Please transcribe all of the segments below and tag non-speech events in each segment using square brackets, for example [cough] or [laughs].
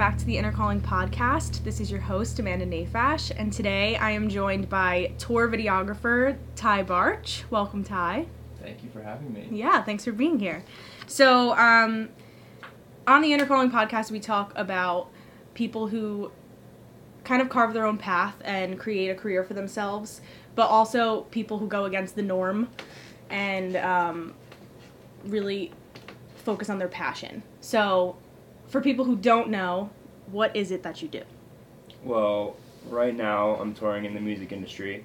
Welcome back to the Inner Calling podcast. This is your host, Amanda Nafash, and today I am joined by tour videographer Ty Barch. Welcome, Ty. Thank you for having me. Yeah, thanks for being here. So, um, on the Inner Calling podcast, we talk about people who kind of carve their own path and create a career for themselves, but also people who go against the norm and um, really focus on their passion. So, for people who don't know, what is it that you do? Well, right now I'm touring in the music industry,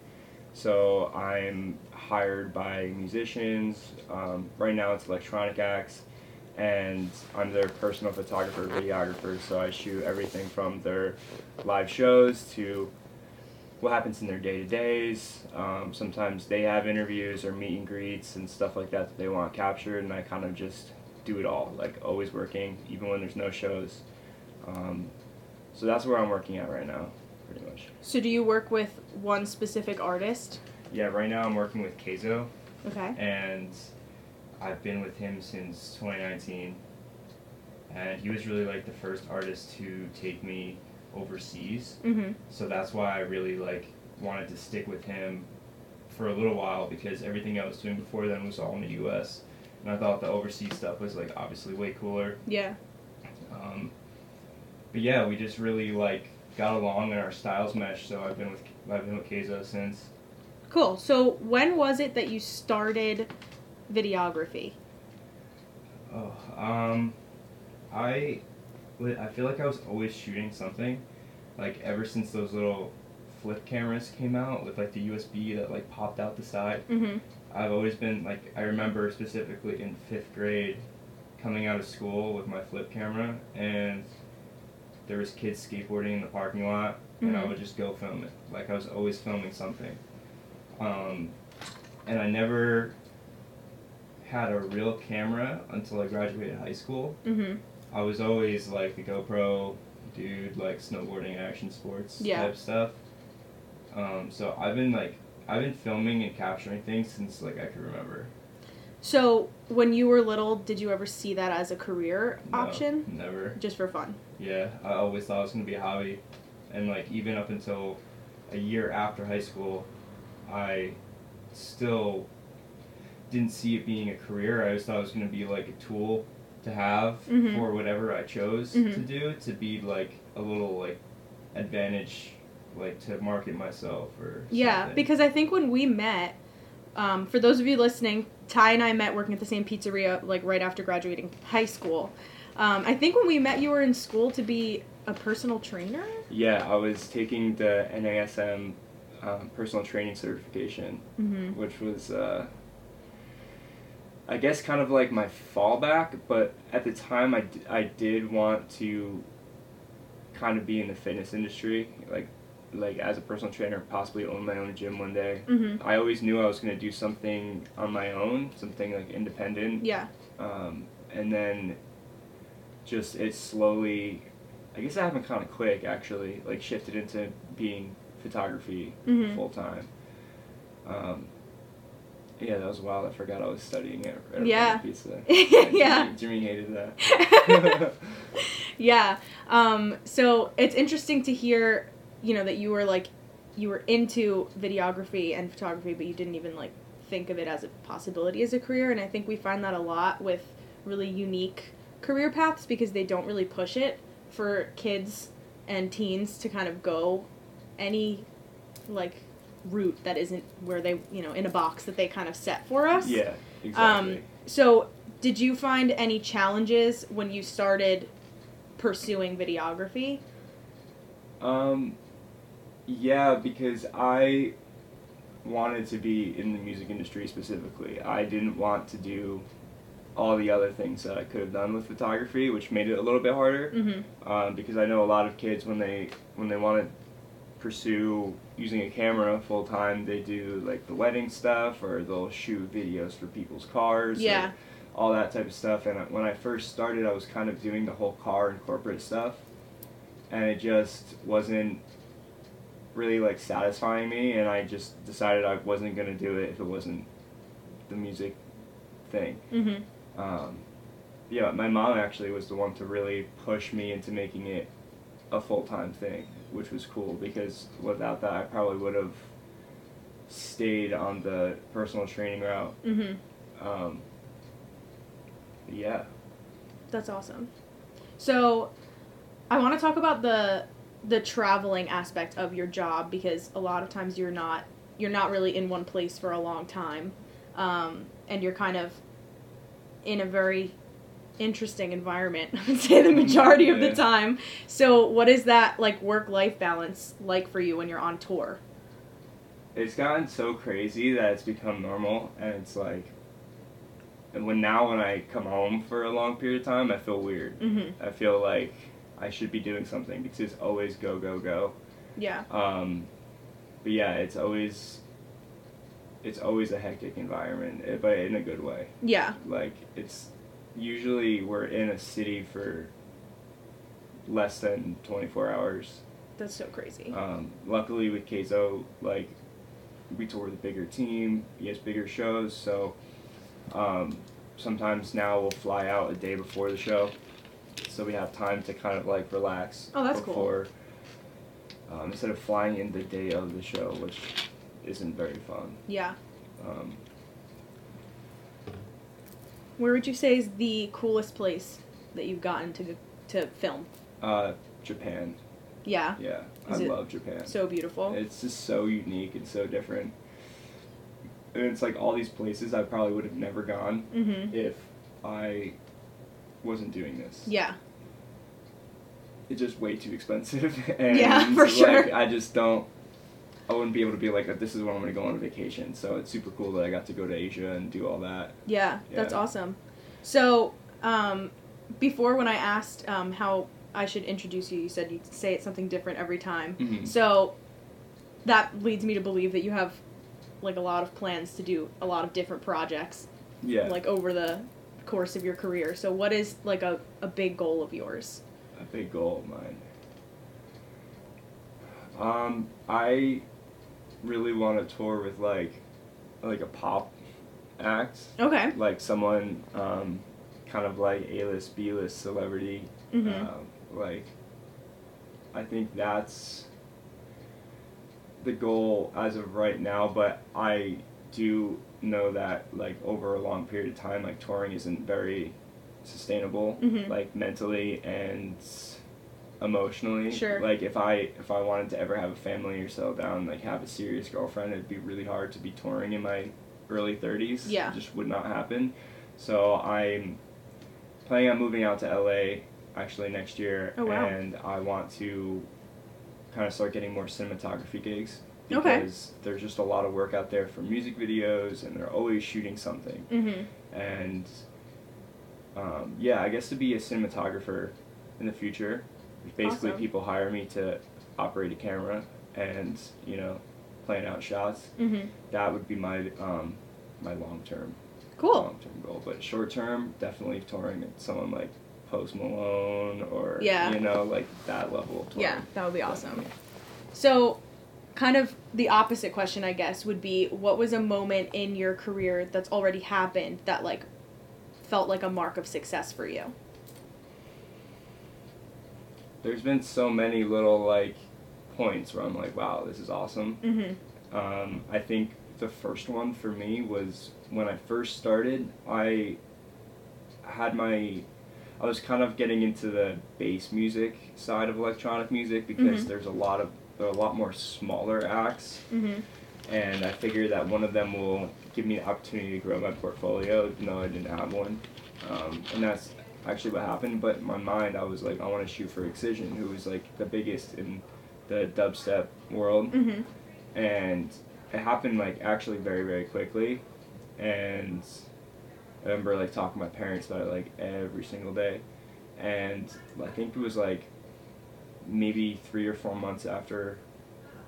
so I'm hired by musicians. Um, right now it's electronic acts, and I'm their personal photographer, videographer. So I shoot everything from their live shows to what happens in their day to days. Um, sometimes they have interviews or meet and greets and stuff like that that they want captured, and I kind of just do it all, like always working, even when there's no shows. Um, so that's where I'm working at right now, pretty much. So, do you work with one specific artist? Yeah, right now I'm working with Kayzo, Okay. and I've been with him since 2019. And he was really like the first artist to take me overseas. Mm-hmm. So that's why I really like wanted to stick with him for a little while because everything I was doing before then was all in the U.S. And I thought the overseas stuff was like obviously way cooler. Yeah. Um, but yeah, we just really like got along and our styles meshed. So I've been with I've been with Kayzo since. Cool. So, when was it that you started videography? Oh, um, I, I feel like I was always shooting something, like ever since those little flip cameras came out with like the USB that like popped out the side. Mm-hmm. I've always been like I remember specifically in fifth grade, coming out of school with my flip camera and there was kids skateboarding in the parking lot and I Mhm. would just go film it. Like I was always filming something. Um, and I never had a real camera until I graduated high school. Mm-hmm. I was always like the GoPro dude, like snowboarding, action sports Yeah. type stuff. Um, so I've been like I've been filming and capturing things since like I can remember. So, when you were little, did you ever see that as a career No, option? Never. Just for fun. Yeah, I always thought it was gonna be a hobby, and like even up until a year after high school, I still didn't see it being a career. I always thought it was gonna be like a tool to have Mhm. for whatever I chose Mhm. to do to be like a little like advantage, like to market myself or Yeah, something. because I think when we met, um, for those of you listening, Ty and I met working at the same pizzeria like right after graduating high school. Um, I think when we met, you were in school to be a personal trainer. yeah, I was taking the NASM um, personal training certification. Mm-hmm. which was uh, I guess kind of like my fallback, but at the time I, d- I did want to kind of be in the fitness industry, like like as a personal trainer, possibly own my own gym one day. Mm-hmm. I always knew I was gonna do something on my own, something like independent, Yeah. um, and then just it slowly. I guess it happened kind of quick, actually. Like shifted into being photography Mhm. full time. Um, yeah, that was wild. I forgot I was studying at at Yeah. Pizza. [laughs] Yeah. Jimmy, Jimmy hated that. [laughs] yeah. Um, so it's interesting to hear, you know, that you were like, you were into videography and photography, but you didn't even like think of it as a possibility as a career. And I think we find that a lot with really unique career paths because they don't really push it for kids and teens to kind of go any like route that isn't where they, you know, in a box that they kind of set for us. yeah, exactly. Um, so, did you find any challenges when you started pursuing videography? Um, yeah, because I wanted to be in the music industry specifically. I didn't want to do all the other things that I could have done with photography, which made it a little bit harder. Mm-hmm. Um, because I know a lot of kids when they when they want to pursue using a camera full time, they do like the wedding stuff or they'll shoot videos for people's cars. Yeah. all that type of stuff. And when I first started, I was kind of doing the whole car and corporate stuff, and it just wasn't really like satisfying me. And I just decided I wasn't gonna do it if it wasn't the music thing. Mm-hmm. Um, yeah, my mom actually was the one to really push me into making it a full time thing, which was cool because without that, I probably would have stayed on the personal training route. Mm-hmm. Um, yeah. That's awesome. So, I want to talk about the the traveling aspect of your job because a lot of times you're not you're not really in one place for a long time, um, and you're kind of in a very interesting environment. [laughs] I would say the majority of the time. So, what is that like work life balance like for you when you're on tour? It's gotten so crazy that it's become normal, and it's like, and when now when I come home for a long period of time, I feel weird. Mm-hmm. I feel like I should be doing something because it's always go go go. Yeah. Um, but yeah, it's always it's always a hectic environment, eh, but in a good way. Yeah. Like it's usually we're in a city for less than 24 hours. That's so crazy. Um, luckily with Kayzo, like we tour with a bigger team, he has bigger shows, so um, sometimes now we'll fly out a day before the show, so we have time to kind of like relax. Oh, that's cool. Um, instead of flying in the day of the show, which isn't very fun. yeah. Um, Where would you say is the coolest place that you've gotten to to film? uh, Japan, Yeah. yeah, Is I love Japan. So beautiful. It's just so unique and so different. And it's like all these places I probably would have never gone mm-hmm. if I wasn't doing this. Yeah. It's just way too expensive. [laughs] And Yeah, for like, sure. I just don't. I wouldn't be able to be like, this is where I'm going to go on a vacation. So it's super cool that I got to go to Asia and do all that. Yeah, that's awesome. So, um, before when I asked um, how I should introduce you, you said you'd say it something different every time. Mhm. So, that leads me to believe that you have like a lot of plans to do a lot of different projects Yeah. like over the course of your career. So, what is like a, a big goal of yours? a big goal of mine. Um, I really want to tour with like, like a pop act. Okay. like someone um, kind of like A list, B list celebrity. Mhm. Um, like, I think that's the goal as of right now, but I do know that like over a long period of time, like touring isn't very sustainable, Mhm. like mentally and emotionally. Sure. Like if I if I wanted to ever have a family or settle down, like have a serious girlfriend, it'd be really hard to be touring in my early thirties. Yeah. It just would not happen. So I'm planning on moving out to LA actually next year Oh, wow. and I want to kind of start getting more cinematography gigs Okay. because there's just a lot of work out there for music videos and they're always shooting something Mm-hmm. and um, yeah i guess to be a cinematographer in the future basically Awesome. people hire me to operate a camera and you know plan out shots Mm-hmm. that would be my um, my long term Cool. long term goal but short term definitely touring with someone like post malone or Yeah. you know like that level of touring. Yeah, that would be awesome. Definitely. So, kind of the opposite question, I guess, would be what was a moment in your career that's already happened that, like, felt like a mark of success for you? there's been so many little like points where i'm like wow this is awesome Mm-hmm. Um, I think the first one for me was when I first started. I had my, I was kind of getting into the bass music side of electronic music because Mhm. there's a lot of there are a lot more smaller acts, Mm-hmm. and I figured that one of them will give me the opportunity to grow my portfolio, even though I didn't have one. Um, and that's actually what happened. But in my mind, I was like, I want to shoot for Excision, who was like the biggest in the dubstep world Mm-hmm. and it happened like actually very very quickly and i remember like talking to my parents about it like every single day and i think it was like maybe three or four months after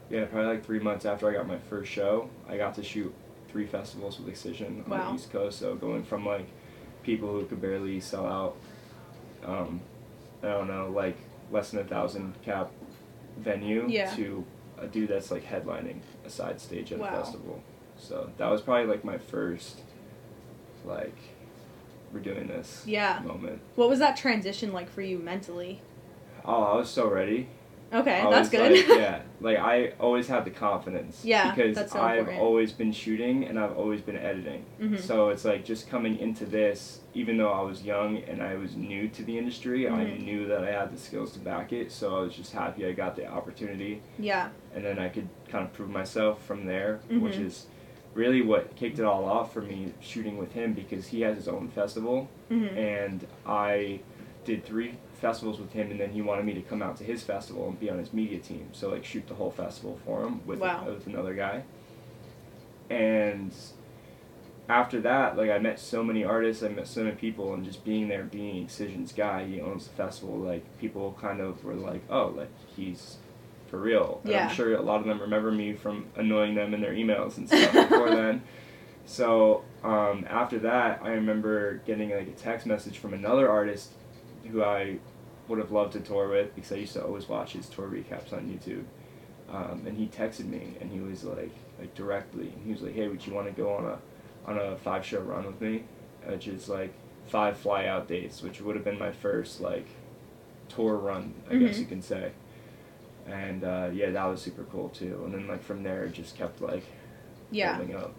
yeah probably like three months after i got my first show i got to shoot three festivals with excision on Wow. the east coast so going from like people who could barely sell out um, i don't know like less than a thousand cap venue Yeah. to a dude that's like headlining a side stage at Wow. a festival. So that was probably like my first like we're doing this Yeah. moment. What was that transition like for you mentally? Oh, I was so ready. Okay, I that's good. Like, yeah, [laughs] like I always had the confidence. Yeah, because so I've important. always been shooting and I've always been editing. Mhm. So it's like just coming into this, even though I was young and I was new to the industry, I Mhm. knew that I had the skills to back it. So I was just happy I got the opportunity, yeah. and then I could kind of prove myself from there, which Mhm. is really what kicked it all off for me shooting with him because he has his own festival hmm and I did three festivals with him, and then he wanted me to come out to his festival and be on his media team. So like shoot the whole festival for him with Wow. with another guy. And after that, like I met so many artists, I met so many people, and just being there, being Excision's guy, he owns the festival. Like people kind of were like, oh, like he's for real. And Yeah. I'm sure a lot of them remember me from annoying them in their emails and stuff [laughs] before then. So um, after that, I remember getting like a text message from another artist who I would have loved to tour with because I used to always watch his tour recaps on YouTube. Um, and he texted me and he was like, like directly, and he was like, "Hey, would you want to go on a on a five show run with me?" Which is like five fly out dates, which would have been my first like tour run, I guess Mhm. you can say. And uh, yeah, that was super cool too. And then like from there, it just kept like Yeah. building up.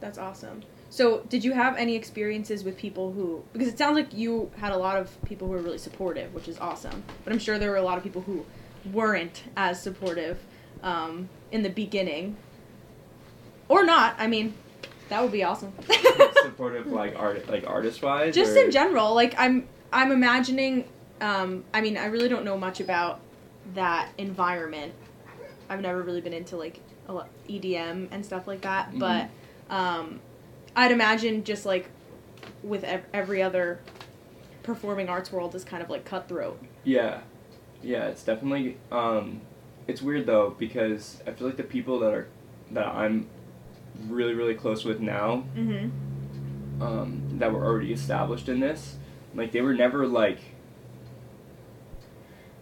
That's awesome. So, did you have any experiences with people who? Because it sounds like you had a lot of people who were really supportive, which is awesome. But I'm sure there were a lot of people who weren't as supportive um, in the beginning, or not. I mean, that would be awesome. [laughs] supportive [laughs] like art like artist wise Just in general, like I'm, I'm imagining. Um, I mean, I really don't know much about that environment. I've never really been into like EDM and stuff like that, Mhm. but um, I'd imagine just like with ev- every other performing arts world is kind of like cutthroat. yeah yeah it's definitely um it's weird though because i feel like the people that are that i'm really really close with now Mm-hmm. um that were already established in this like they were never like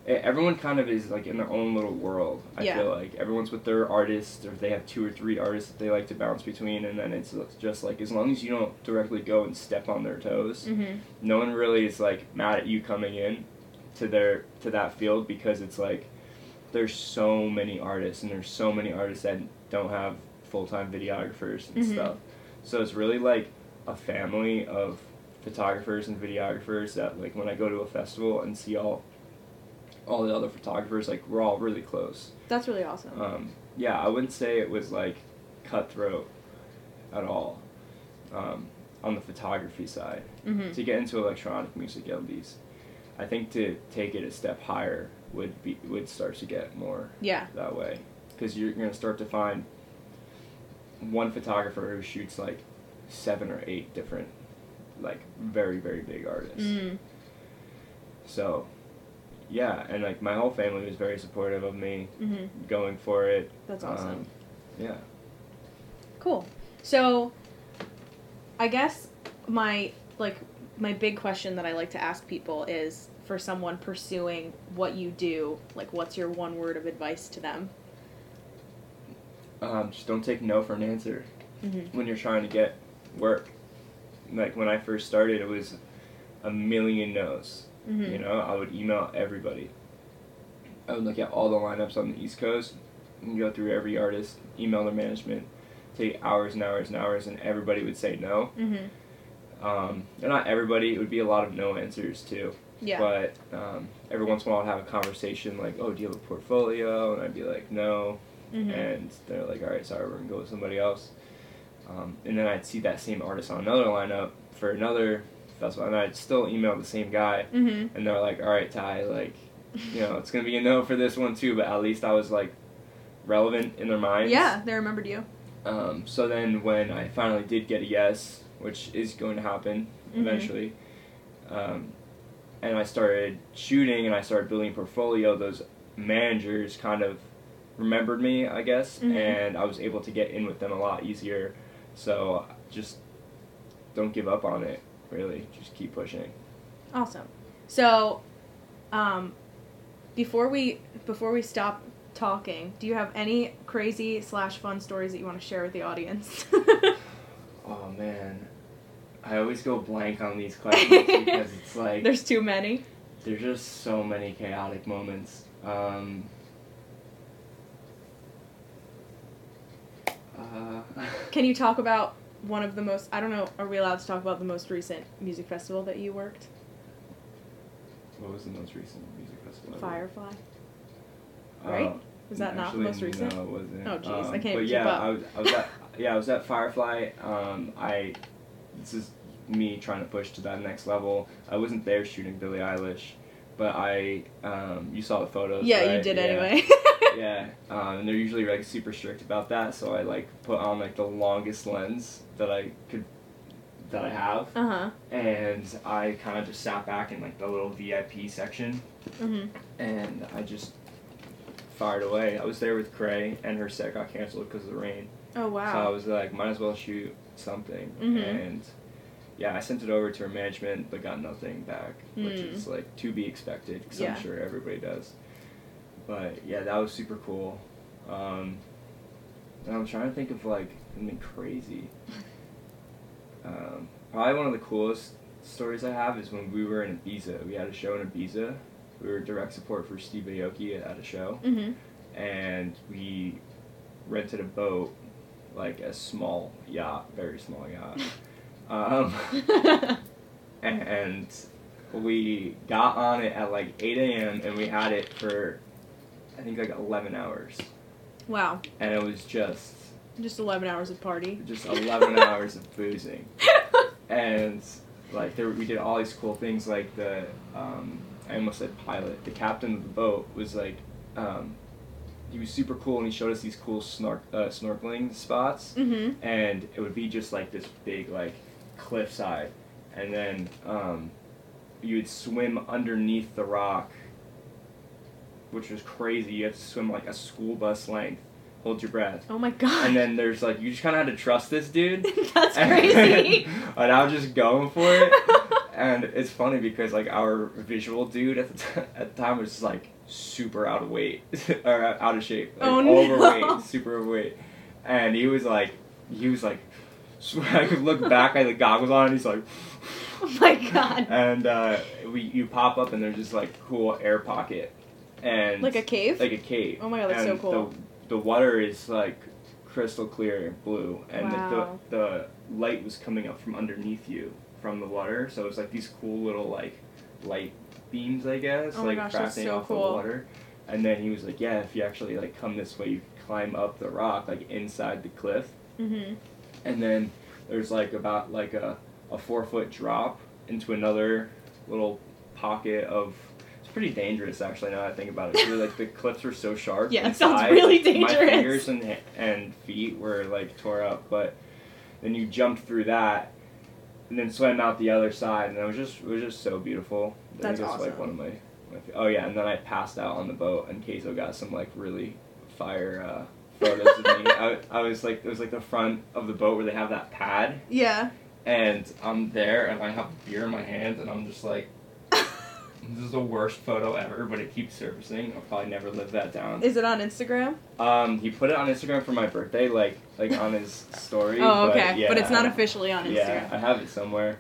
everyone kind of is like in their own little world i Yeah. feel like everyone's with their artist or they have two or three artists that they like to bounce between and then it's just like as long as you don't directly go and step on their toes Mm-hmm. no one really is like mad at you coming in to their to that field because it's like there's so many artists and there's so many artists that don't have full-time videographers and Mhm. stuff so it's really like a family of photographers and videographers that like when i go to a festival and see all all the other photographers like we're all really close That's really awesome. um, yeah i wouldn't say it was like cutthroat at all um, on the photography side mm-hmm. to get into electronic music at least i think to take it a step higher would be would start to get more Yeah. that way because you're going to start to find one photographer who shoots like seven or eight different like very very big artists Mm. so yeah and like my whole family was very supportive of me Mm-hmm. going for it That's awesome. Um, yeah Cool. So, I guess my like my big question that I like to ask people is for someone pursuing what you do, like what's your one word of advice to them? um, just don't take no for an answer Mm-hmm. when you're trying to get work. Like when I first started, it was a million no's. Mm-hmm. You know, I would email everybody. I would look at all the lineups on the East Coast and go through every artist, email their management, take hours and hours and hours, and everybody would say no. Mm-hmm. Um, and not everybody; it would be a lot of no answers too. Yeah. But um, every once in a while, I'd have a conversation like, "Oh, do you have a portfolio?" And I'd be like, "No." mm-hmm. and they're like, "All right, sorry, we're gonna go with somebody else." Um, and then I'd see that same artist on another lineup for another festival, and I'd still email the same guy, mm-hmm. and they're like, "All right, Ty, like, you know, it's gonna be a no for this one too, but at least I was like relevant in their minds." Yeah, they remembered you. Um, so then when I finally did get a yes, which is going to happen Mhm. eventually, um, and I started shooting and I started building a portfolio, those managers kind of remembered me, I guess, Mhm. and I was able to get in with them a lot easier. So just don't give up on it, really. Just keep pushing. Awesome. So, um, before we before we stop talking, do you have any crazy slash fun stories that you want to share with the audience? [laughs] Oh man, I always go blank on these questions [laughs] because it's like There's too many. there's just so many chaotic moments. Um, uh, [laughs] Can you talk about one of the most? I don't know. Are we allowed to talk about the most recent music festival that you worked? what was the most recent music festival? Firefly. Uh, right? Was that not the most recent? No, it wasn't. Oh, jeez, I Um, can't But yeah, up. I was, I was at yeah, I was at Firefly. Um, I this is me trying to push to that next level. I wasn't there shooting Billie Eilish, but I um, you saw the photos. Yeah, you did Yeah. anyway. [laughs] yeah, um, and they're usually like super strict about that. So I like put on like the longest lens that I could that I have, Uh huh. and I kind of just sat back in like the little VIP section, Mhm. and I just fired away. I was there with Cray, and her set got canceled because of the rain. Oh wow! So I was like, might as well shoot something, Mhm. and yeah, I sent it over to her management, but got nothing back, which Mm. is like to be expected because Yeah. I'm sure everybody does. But yeah, that was super cool. Um, and I'm trying to think of like something crazy. Um, probably one of the coolest stories I have is when we were in Ibiza. We had a show in Ibiza. We were direct support for Steve Aoki at a show Mhm. and we rented a boat, like a small yacht, very small yacht. [laughs] um, [laughs] and we got on it at like 8 a.m. and we had it for, I think, like 11 hours. wow. And it was just, Just 11 hours of party. just 11 [laughs] hours of boozing. [laughs] And like there, we did all these cool things like the, um, I almost said pilot. The captain of the boat was like, um, he was super cool and he showed us these cool snork, uh, snorkeling spots. mhm. And it would be just like this big like cliffside, and then um, you would swim underneath the rock, which was crazy. You have to swim like a school bus length. Hold your breath. Oh my god. And then there's like you just kind of had to trust this dude. [laughs] That's crazy. [laughs] and I was just going for it. [laughs] And it's funny because like our visual dude at the, t- at the time was just, like super out of weight or out of shape, like, Oh, no. overweight, super overweight, and he was like, he was like, I could look back, at the goggles on, and he's like, oh my god. and uh, we you pop up and there's just like cool air pocket, and Like a cave? like a cave. Oh my God, that's so cool. The, the water is like crystal clear blue, and Wow. the, the light was coming up from underneath you from the water. So it was like these cool little like light beams, I guess, Oh like gosh, crafting so off cool. the water. And then he was like, "Yeah, if you actually like come this way, you climb up the rock like inside the cliff, Mhm. and then there's like about like a a four foot drop into another little pocket of." Pretty dangerous, actually. Now that I think about it, like the cliffs were so sharp. [laughs] Yeah, it sounds inside, really My fingers and and feet were like tore up, but then you jumped through that, and then swam out the other side, and it was just it was just so beautiful. I That's think it's like one of my, my oh yeah, and then I passed out on the boat, and Kayzo got some like really fire uh, photos of me. I, I was like it was like the front of the boat where they have that pad, Yeah. and I'm there, and I have beer in my hand, and I'm just like. This is the worst photo ever, but it keeps surfacing. I'll probably never live that down. Is it on Instagram? Um, he put it on Instagram for my birthday, like like on his story. Oh, but okay. yeah, but it's not officially on Instagram. Yeah, I have it somewhere,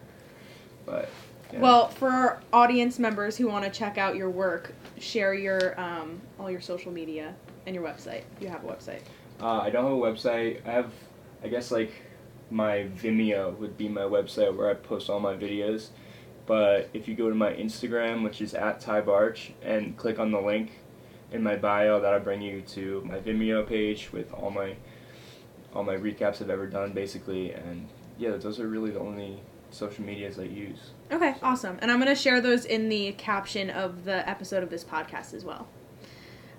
but. yeah. Well, for our audience members who want to check out your work, share your um, all your social media and your website. You have a website. Uh, I don't have a website. I have, I guess like, my Vimeo would be my website where I post all my videos. But if you go to my Instagram, which is at Ty Barch, and click on the link in my bio, that'll bring you to my Vimeo page with all my all my recaps I've ever done, basically. And yeah, those are really the only social medias I use. Okay, awesome. And I'm going to share those in the caption of the episode of this podcast as well.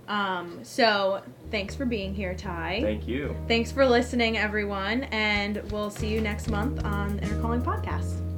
Um, so, thanks for being here, Ty. Thank you. Thanks for listening, everyone, and we'll see you next month on the Inner Podcast.